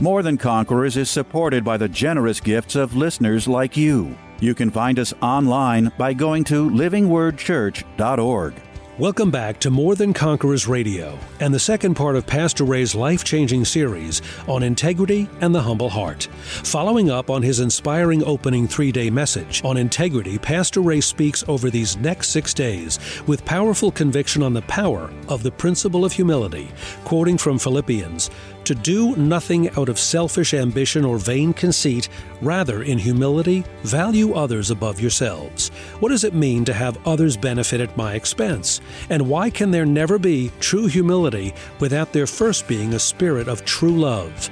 More Than Conquerors is supported by the generous gifts of listeners like you. You can find us online by going to livingwordchurch.org. Welcome back to More Than Conquerors Radio and the second part of Pastor Ray's life changing series on integrity and the humble heart. Following up on his inspiring opening three day message on integrity, Pastor Ray speaks over these next six days with powerful conviction on the power of the principle of humility, quoting from Philippians to do nothing out of selfish ambition or vain conceit, rather, in humility, value others above yourselves. What does it mean to have others benefit at my expense? And why can there never be true humility without there first being a spirit of true love?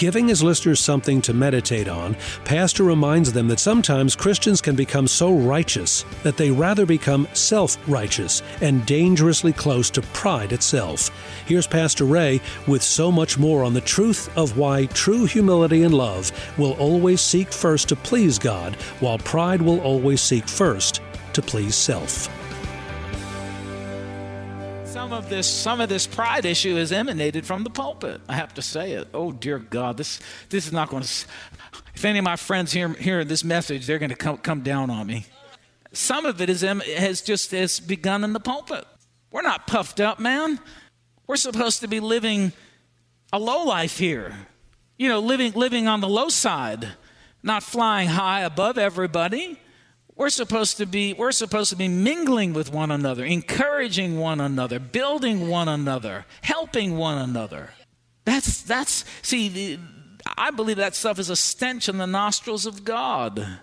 Giving his listeners something to meditate on, Pastor reminds them that sometimes Christians can become so righteous that they rather become self righteous and dangerously close to pride itself. Here's Pastor Ray with so much more on the truth of why true humility and love will always seek first to please God, while pride will always seek first to please self some of this some of this pride issue has emanated from the pulpit. I have to say it. Oh dear God, this this is not going to. If any of my friends hear hear this message, they're going to come come down on me. Some of it is has just has begun in the pulpit. We're not puffed up, man. We're supposed to be living a low life here. You know, living living on the low side, not flying high above everybody. We're supposed to be we're supposed to be mingling with one another, encouraging one another, building one another, helping one another. That's that's see the, I believe that stuff is a stench in the nostrils of God.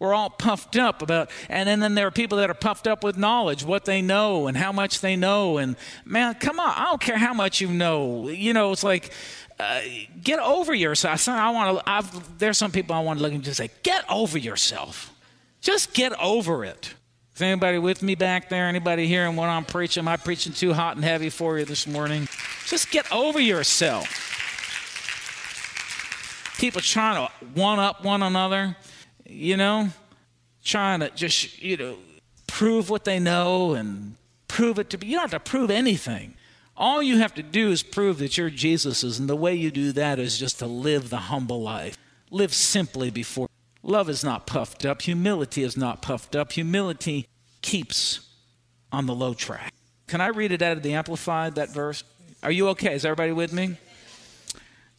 We're all puffed up about, and then, then there are people that are puffed up with knowledge, what they know and how much they know. And man, come on, I don't care how much you know. You know, it's like, uh, get over yourself. I want to. There's some people I want to look and just say, get over yourself. Just get over it. Is anybody with me back there? Anybody hearing what I'm preaching? Am I preaching too hot and heavy for you this morning? Just get over yourself. People trying to one up one another, you know, trying to just, you know, prove what they know and prove it to be. You don't have to prove anything. All you have to do is prove that you're Jesus's, and the way you do that is just to live the humble life. Live simply before Love is not puffed up. Humility is not puffed up. Humility keeps on the low track. Can I read it out of the Amplified, that verse? Are you okay? Is everybody with me?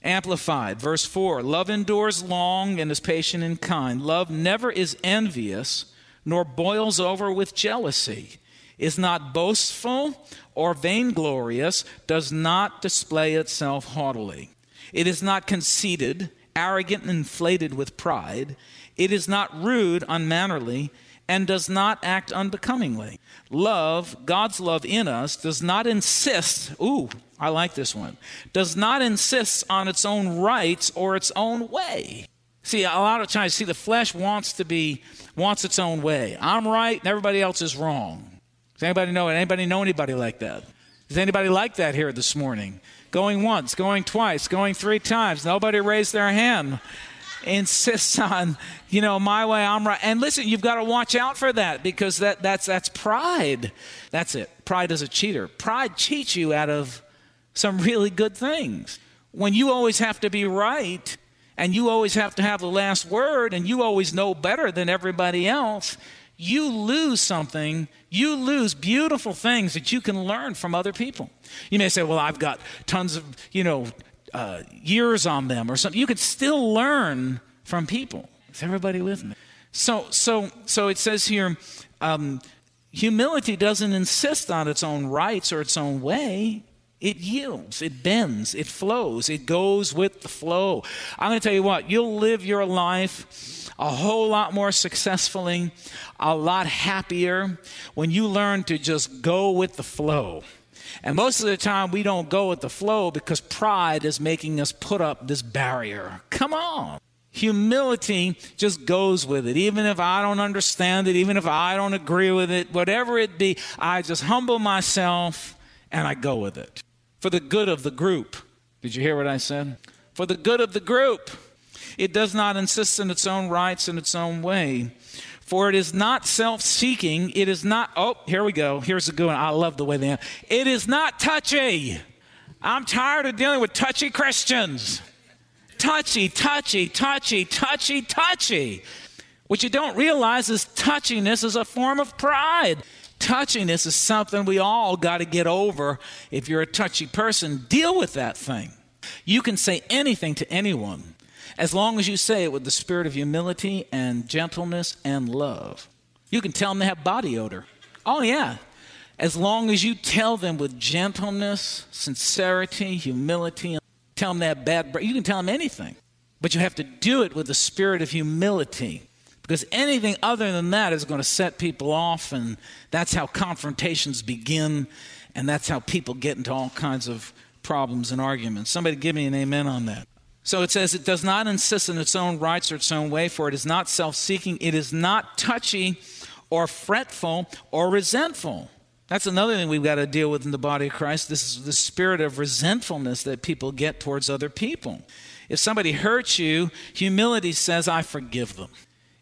Amplified, verse 4 Love endures long and is patient and kind. Love never is envious, nor boils over with jealousy, is not boastful or vainglorious, does not display itself haughtily. It is not conceited arrogant and inflated with pride. It is not rude, unmannerly, and does not act unbecomingly. Love, God's love in us, does not insist, ooh, I like this one, does not insist on its own rights or its own way. See, a lot of times, see, the flesh wants to be, wants its own way. I'm right and everybody else is wrong. Does anybody know Anybody know anybody like that? Is anybody like that here this morning? going once, going twice, going three times. Nobody raised their hand. Insists on, you know, my way, I'm right. And listen, you've got to watch out for that because that, that's, that's pride. That's it. Pride is a cheater. Pride cheats you out of some really good things. When you always have to be right and you always have to have the last word and you always know better than everybody else, you lose something, you lose beautiful things that you can learn from other people. You may say, well, I've got tons of, you know, uh, years on them or something. You could still learn from people. Is everybody with me? So, so, so it says here, um, humility doesn't insist on its own rights or its own way. It yields, it bends, it flows, it goes with the flow. I'm going to tell you what, you'll live your life a whole lot more successfully, a lot happier when you learn to just go with the flow. And most of the time, we don't go with the flow because pride is making us put up this barrier. Come on. Humility just goes with it. Even if I don't understand it, even if I don't agree with it, whatever it be, I just humble myself and I go with it for the good of the group. Did you hear what I said? For the good of the group. It does not insist in its own rights in its own way. For it is not self seeking. It is not, oh, here we go. Here's a good one. I love the way they, it is not touchy. I'm tired of dealing with touchy Christians. Touchy, touchy, touchy, touchy, touchy. What you don't realize is touchiness is a form of pride. Touchiness is something we all got to get over. If you're a touchy person, deal with that thing. You can say anything to anyone as long as you say it with the spirit of humility and gentleness and love. You can tell them they have body odor. Oh, yeah. As long as you tell them with gentleness, sincerity, humility, tell them they have bad breath, you can tell them anything. But you have to do it with the spirit of humility. Because anything other than that is going to set people off, and that's how confrontations begin, and that's how people get into all kinds of problems and arguments. Somebody give me an amen on that. So it says, it does not insist in its own rights or its own way, for it is not self seeking, it is not touchy or fretful or resentful. That's another thing we've got to deal with in the body of Christ. This is the spirit of resentfulness that people get towards other people. If somebody hurts you, humility says, I forgive them.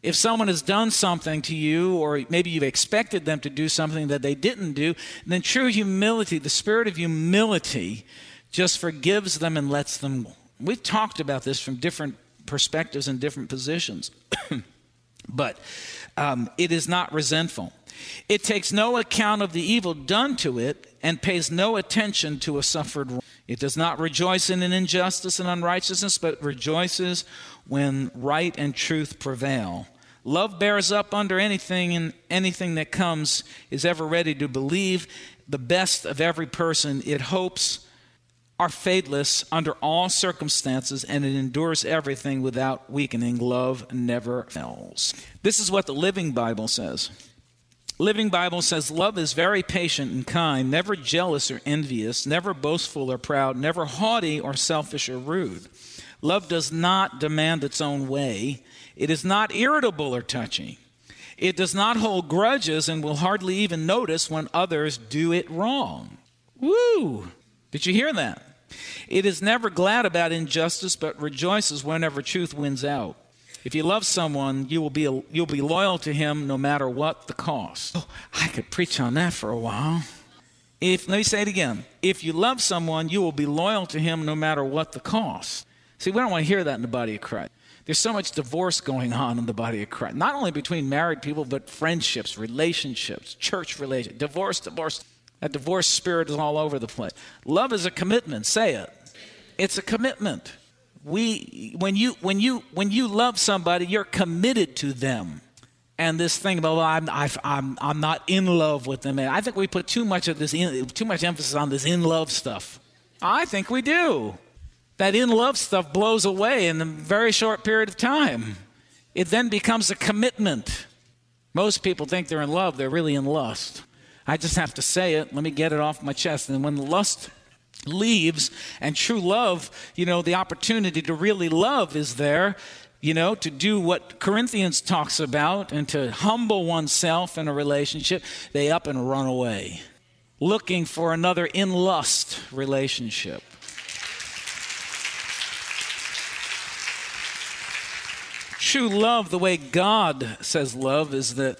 If someone has done something to you, or maybe you've expected them to do something that they didn't do, then true humility, the spirit of humility, just forgives them and lets them We've talked about this from different perspectives and different positions, but um, it is not resentful. It takes no account of the evil done to it and pays no attention to a suffered wrong. It does not rejoice in an injustice and unrighteousness, but rejoices when right and truth prevail. Love bears up under anything, and anything that comes is ever ready to believe the best of every person. It hopes are faithless under all circumstances, and it endures everything without weakening. Love never fails. This is what the Living Bible says. Living Bible says love is very patient and kind, never jealous or envious, never boastful or proud, never haughty or selfish or rude. Love does not demand its own way. It is not irritable or touchy. It does not hold grudges and will hardly even notice when others do it wrong. Woo! Did you hear that? It is never glad about injustice, but rejoices whenever truth wins out. If you love someone, you will be, you'll be loyal to him no matter what the cost. Oh, I could preach on that for a while. If, let me say it again. If you love someone, you will be loyal to him no matter what the cost. See, we don't want to hear that in the body of Christ. There's so much divorce going on in the body of Christ, not only between married people, but friendships, relationships, church relationships, divorce, divorce. That divorce spirit is all over the place. Love is a commitment. Say it. It's a commitment. We, when you, when you, when you love somebody, you're committed to them. And this thing about well, I'm, i am I'm not in love with them. I think we put too much of this, in, too much emphasis on this in love stuff. I think we do. That in love stuff blows away in a very short period of time. It then becomes a commitment. Most people think they're in love, they're really in lust. I just have to say it. Let me get it off my chest. And when lust leaves and true love, you know, the opportunity to really love is there, you know, to do what Corinthians talks about and to humble oneself in a relationship, they up and run away, looking for another in lust relationship. True love, the way God says love, is that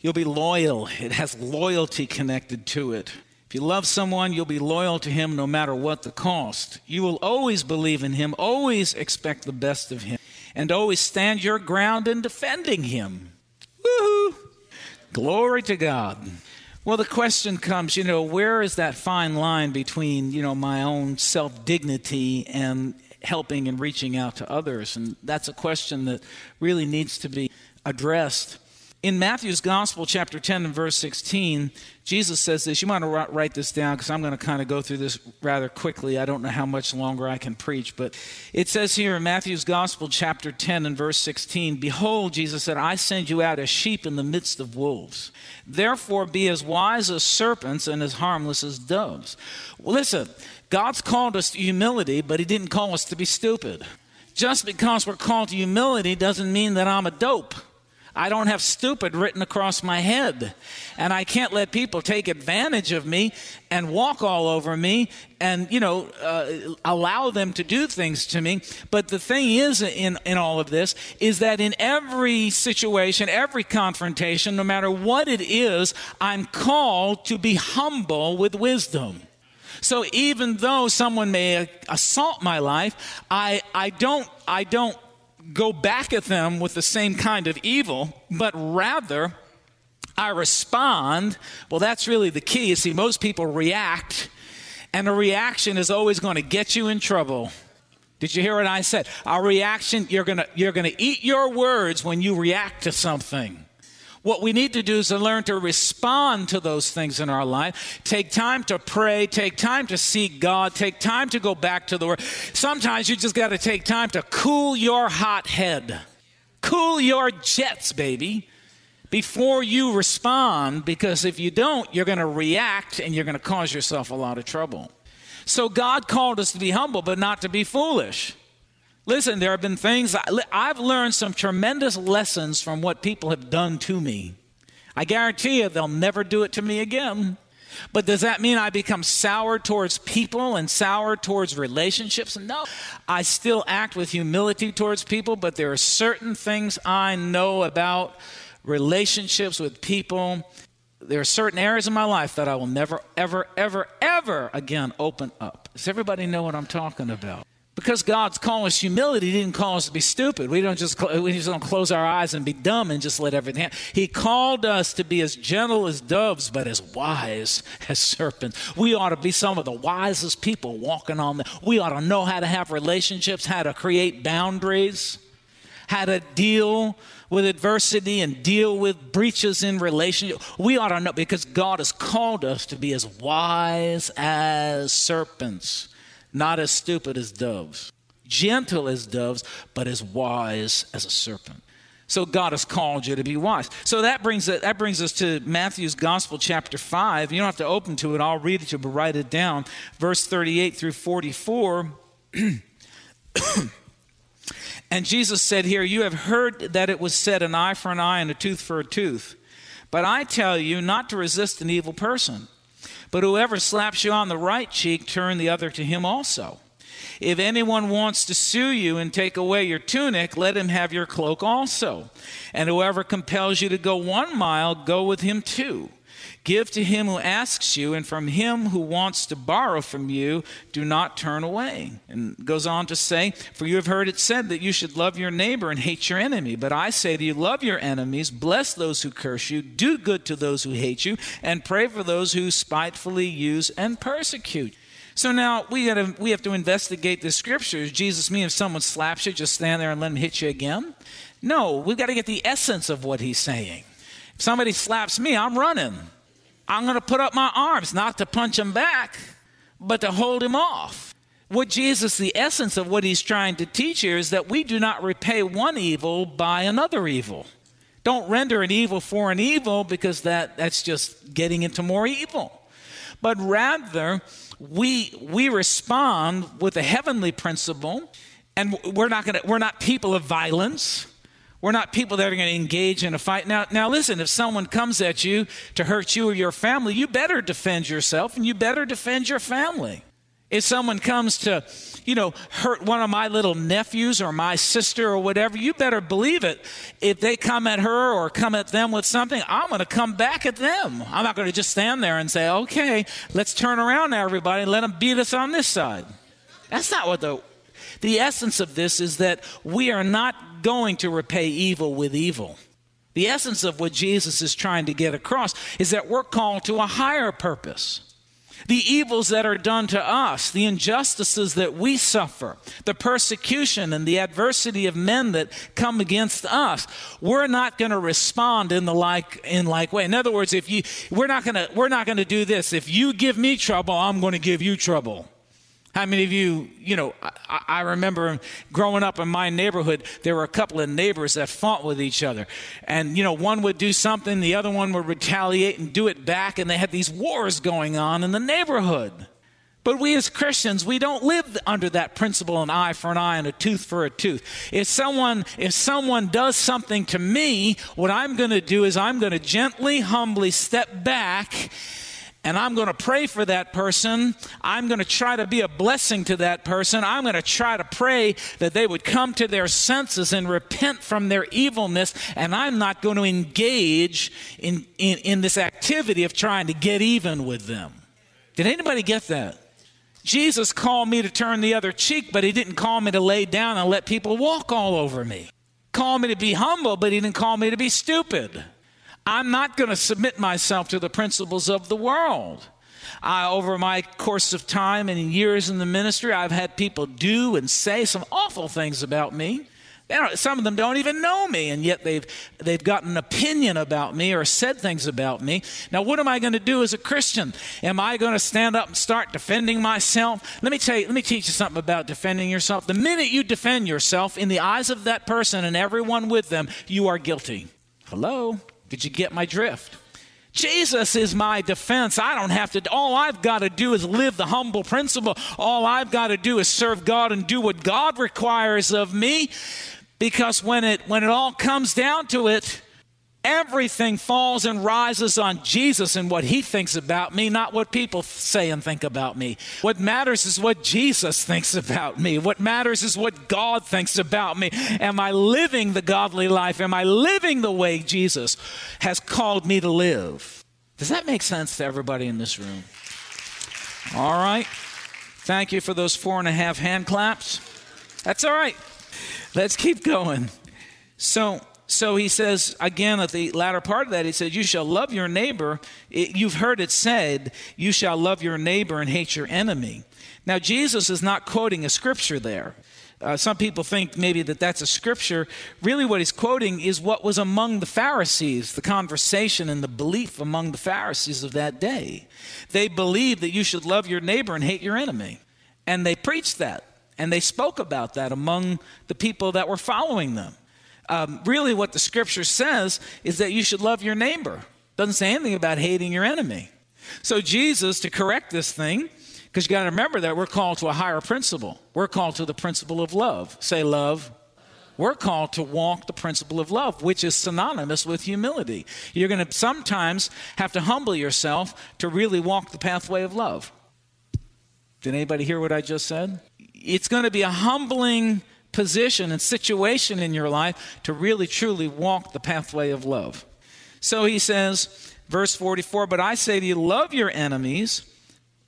You'll be loyal. It has loyalty connected to it. If you love someone, you'll be loyal to him no matter what the cost. You will always believe in him, always expect the best of him, and always stand your ground in defending him. Woohoo! Glory to God. Well, the question comes, you know, where is that fine line between, you know, my own self dignity and helping and reaching out to others? And that's a question that really needs to be addressed In Matthew's Gospel, chapter 10 and verse 16, Jesus says this. You might want to write this down because I'm going to kind of go through this rather quickly. I don't know how much longer I can preach, but it says here in Matthew's Gospel, chapter 10 and verse 16 Behold, Jesus said, I send you out as sheep in the midst of wolves. Therefore, be as wise as serpents and as harmless as doves. Well, listen, God's called us to humility, but He didn't call us to be stupid. Just because we're called to humility doesn't mean that I'm a dope. I don't have stupid written across my head. And I can't let people take advantage of me and walk all over me and, you know, uh, allow them to do things to me. But the thing is, in, in all of this, is that in every situation, every confrontation, no matter what it is, I'm called to be humble with wisdom. So even though someone may assault my life, I, I don't, I don't go back at them with the same kind of evil, but rather I respond. Well, that's really the key. You see, most people react, and a reaction is always going to get you in trouble. Did you hear what I said? A reaction, you're going to you're going to eat your words when you react to something. What we need to do is to learn to respond to those things in our life. Take time to pray, take time to seek God, take time to go back to the Word. Sometimes you just got to take time to cool your hot head, cool your jets, baby, before you respond, because if you don't, you're going to react and you're going to cause yourself a lot of trouble. So God called us to be humble, but not to be foolish. Listen, there have been things, I've learned some tremendous lessons from what people have done to me. I guarantee you they'll never do it to me again. But does that mean I become sour towards people and sour towards relationships? No. I still act with humility towards people, but there are certain things I know about relationships with people. There are certain areas of my life that I will never, ever, ever, ever again open up. Does everybody know what I'm talking about? Because God's calling us humility, He didn't call us to be stupid. We don't just we just don't close our eyes and be dumb and just let everything happen. He called us to be as gentle as doves, but as wise as serpents. We ought to be some of the wisest people walking on the. We ought to know how to have relationships, how to create boundaries, how to deal with adversity and deal with breaches in relationship. We ought to know because God has called us to be as wise as serpents not as stupid as doves, gentle as doves, but as wise as a serpent. So God has called you to be wise. So that brings that brings us to Matthew's Gospel, chapter five. You don't have to open to it. I'll read it to you, but write it down. Verse thirty-eight through forty-four. and Jesus said here, "You have heard that it was said, an eye for an eye and a tooth for a tooth. But I tell you not to resist an evil person." But whoever slaps you on the right cheek, turn the other to him also. If anyone wants to sue you and take away your tunic, let him have your cloak also. And whoever compels you to go one mile, go with him two. Give to him who asks you, and from him who wants to borrow from you, do not turn away. And goes on to say, For you have heard it said that you should love your neighbor and hate your enemy. But I say to you, love your enemies, bless those who curse you, do good to those who hate you, and pray for those who spitefully use and persecute. So now we gotta we have to investigate the scriptures. Jesus mean if someone slaps you, just stand there and let him hit you again? No, we've got to get the essence of what he's saying. If somebody slaps me, I'm running. I'm going to put up my arms, not to punch him back, but to hold him off. What Jesus, the essence of what he's trying to teach here is that we do not repay one evil by another evil. Don't render an evil for an evil because that, that's just getting into more evil. But rather, we, we respond with a heavenly principle, and we're not, gonna, we're not people of violence. We're not people that are going to engage in a fight. Now, now listen, if someone comes at you to hurt you or your family, you better defend yourself and you better defend your family. If someone comes to, you know, hurt one of my little nephews or my sister or whatever, you better believe it. If they come at her or come at them with something, I'm going to come back at them. I'm not going to just stand there and say, okay, let's turn around now, everybody, and let them beat us on this side. That's not what the the essence of this is that we are not going to repay evil with evil. The essence of what Jesus is trying to get across is that we're called to a higher purpose. the evils that are done to us, the injustices that we suffer, the persecution and the adversity of men that come against us, we're not going to respond in the like in like way. In other words, if you we're not going to we're not going to do this. If you give me trouble, I'm going to give you trouble. How many of you, you know, I, I, remember growing up in my neighborhood, there were a couple of neighbors that fought with each other. And, you know, one would do something, the other one would retaliate and do it back, and they had these wars going on in the neighborhood. But we as Christians, we don't live under that principle an eye for an eye and a tooth for a tooth. If someone if someone does something to me, what I'm going to do is I'm going to gently, humbly step back and I'm going to pray for that person. I'm going to try to be a blessing to that person. I'm going to try to pray that they would come to their senses and repent from their evilness. And I'm not going to engage in, in, in this activity of trying to get even with them. Did anybody get that? Jesus called me to turn the other cheek, but he didn't call me to lay down and let people walk all over me. Call me to be humble, but he didn't call me to be stupid. I'm not going to submit myself to the principles of the world. I, over my course of time and years in the ministry, I've had people do and say some awful things about me. some of them don't even know me, and yet they've, they've got an opinion about me or said things about me. Now, what am I going to do as a Christian? Am I going to stand up and start defending myself? Let me tell you, let me teach you something about defending yourself. The minute you defend yourself in the eyes of that person and everyone with them, you are guilty. Hello? Did you get my drift? Jesus is my defense. I don't have to, all I've got to do is live the humble principle. All I've got to do is serve God and do what God requires of me. Because when it, when it all comes down to it, Everything falls and rises on Jesus and what he thinks about me, not what people say and think about me. What matters is what Jesus thinks about me. What matters is what God thinks about me. Am I living the godly life? Am I living the way Jesus has called me to live? Does that make sense to everybody in this room? All right. Thank you for those four and a half hand claps. That's all right. Let's keep going. So, so he says again at the latter part of that, he says, You shall love your neighbor. It, you've heard it said, You shall love your neighbor and hate your enemy. Now, Jesus is not quoting a scripture there. Uh, some people think maybe that that's a scripture. Really, what he's quoting is what was among the Pharisees, the conversation and the belief among the Pharisees of that day. They believed that you should love your neighbor and hate your enemy. And they preached that, and they spoke about that among the people that were following them um, really what the scripture says is that you should love your neighbor. Doesn't say anything about hating your enemy. So Jesus, to correct this thing, because you got to remember that we're called to a higher principle. We're called to the principle of love. Say love. We're called to walk the principle of love, which is synonymous with humility. You're going to sometimes have to humble yourself to really walk the pathway of love. Did anybody hear what I just said? It's going to be a humbling position and situation in your life to really truly walk the pathway of love. So he says, verse 44, but I say to you, love your enemies.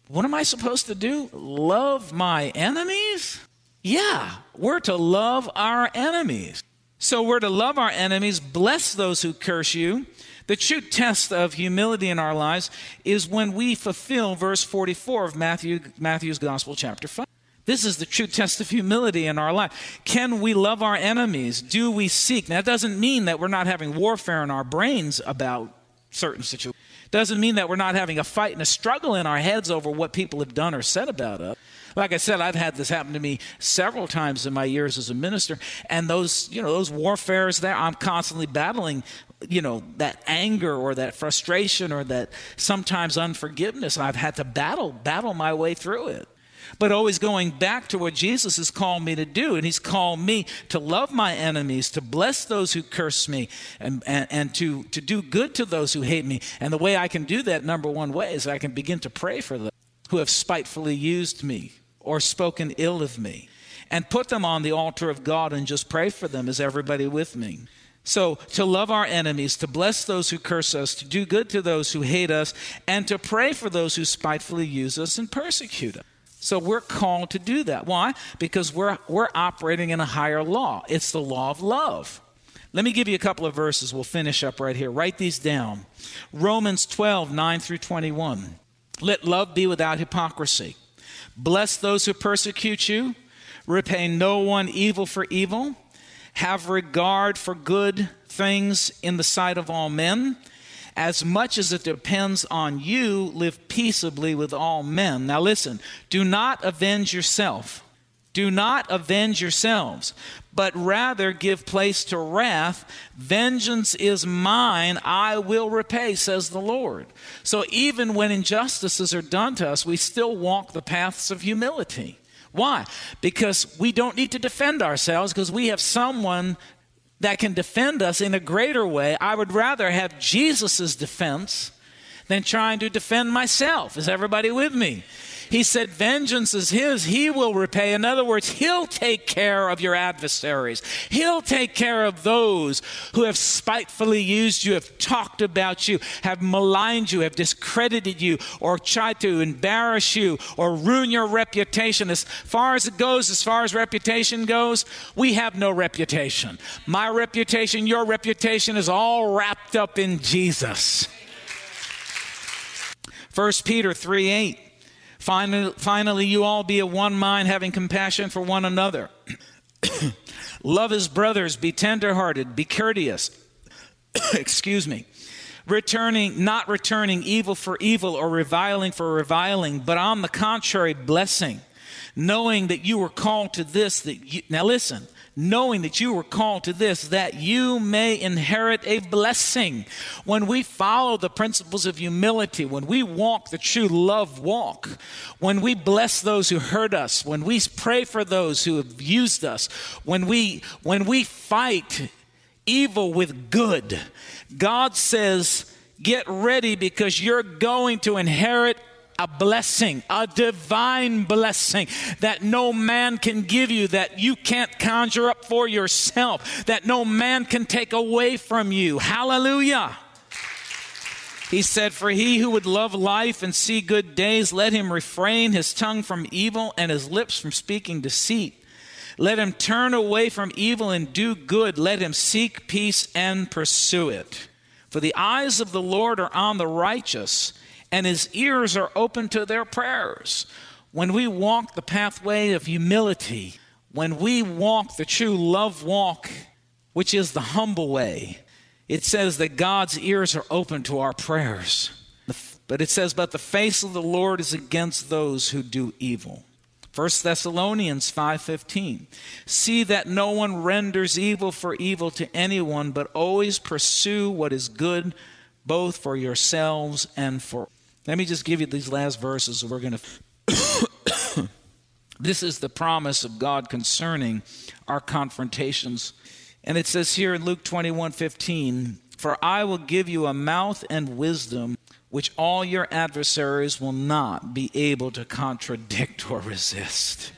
What am I supposed to do? Love my enemies? Yeah, we're to love our enemies. So we're to love our enemies, bless those who curse you. The true test of humility in our lives is when we fulfill verse 44 of Matthew, Matthew's Gospel, chapter 5. This is the true test of humility in our life. Can we love our enemies? Do we seek? Now, that doesn't mean that we're not having warfare in our brains about certain situations. Doesn't mean that we're not having a fight and a struggle in our heads over what people have done or said about us. Like I said, I've had this happen to me several times in my years as a minister, and those, you know, those warfares there, I'm constantly battling, you know, that anger or that frustration or that sometimes unforgiveness. I've had to battle, battle my way through it but always going back to what Jesus has called me to do. And He's called me to love my enemies, to bless those who curse me, and, and, and to, to do good to those who hate me. And the way I can do that, number one way, is I can begin to pray for them who have spitefully used me or spoken ill of me and put them on the altar of God and just pray for them. Is everybody with me? So, to love our enemies, to bless those who curse us, to do good to those who hate us, and to pray for those who spitefully use us and persecute us. So we're called to do that. Why? Because we're, we're operating in a higher law. It's the law of love. Let me give you a couple of verses. We'll finish up right here. Write these down Romans 12, 9 through 21. Let love be without hypocrisy. Bless those who persecute you. Repay no one evil for evil. Have regard for good things in the sight of all men. As much as it depends on you, live peaceably with all men. Now listen, do not avenge yourself. Do not avenge yourselves, but rather give place to wrath. Vengeance is mine, I will repay, says the Lord. So even when injustices are done to us, we still walk the paths of humility. Why? Because we don't need to defend ourselves because we have someone that can defend us in a greater way. I would rather have Jesus' defense than trying to defend myself. Is everybody with me? He said, Vengeance is His. He will repay. In other words, He'll take care of your adversaries. He'll take care of those who have spitefully used you, have talked about you, have maligned you, have discredited you, or tried to embarrass you or ruin your reputation. As far as it goes, as far as reputation goes, we have no reputation. My reputation, your reputation is all wrapped up in Jesus. 1 Peter 3 8. Finally, finally, you all be of one mind, having compassion for one another. Love his brothers, be tenderhearted, be courteous. Excuse me. Returning, not returning evil for evil or reviling for reviling, but on the contrary, blessing, knowing that you were called to this. That you, now listen, knowing that you were called to this, that you may inherit a blessing. When we follow the principles of humility, when we walk the true love walk, when we bless those who hurt us, when we pray for those who have used us, when we when we fight evil with good, God says, Get ready because you're going to inherit a blessing, a divine blessing that no man can give you, that you can't conjure up for yourself, that no man can take away from you. Hallelujah. He said, For he who would love life and see good days, let him refrain his tongue from evil and his lips from speaking deceit. Let him turn away from evil and do good. Let him seek peace and pursue it. For the eyes of the Lord are on the righteous and his ears are open to their prayers. When we walk the pathway of humility, when we walk the true love walk, which is the humble way, it says that God's ears are open to our prayers. But it says, But the face of the Lord is against those who do evil. 1 Thessalonians 5:15 See that no one renders evil for evil to anyone but always pursue what is good both for yourselves and for let me just give you these last verses. We're going to. this is the promise of God concerning our confrontations. And it says here in Luke 21 15, For I will give you a mouth and wisdom which all your adversaries will not be able to contradict or resist.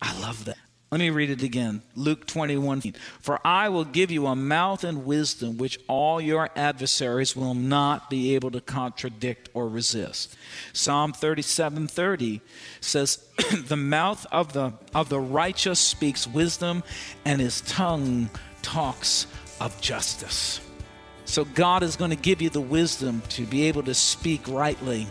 I love that. Let me read it again. Luke 21. For I will give you a mouth and wisdom which all your adversaries will not be able to contradict or resist. Psalm 37:30 says, "The mouth of the of the righteous speaks wisdom, and his tongue talks of justice." So God is going to give you the wisdom to be able to speak rightly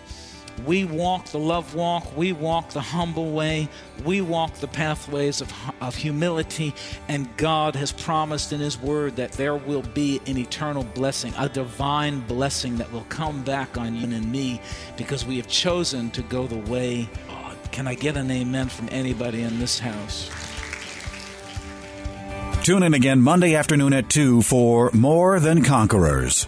we walk the love walk, we walk the humble way, we walk the pathways of, of humility, and God has promised in His Word that there will be an eternal blessing, a divine blessing that will come back on you and me because we have chosen to go the way. Oh, can I get an amen from anybody in this house? Tune in again Monday afternoon at 2 for More Than Conquerors.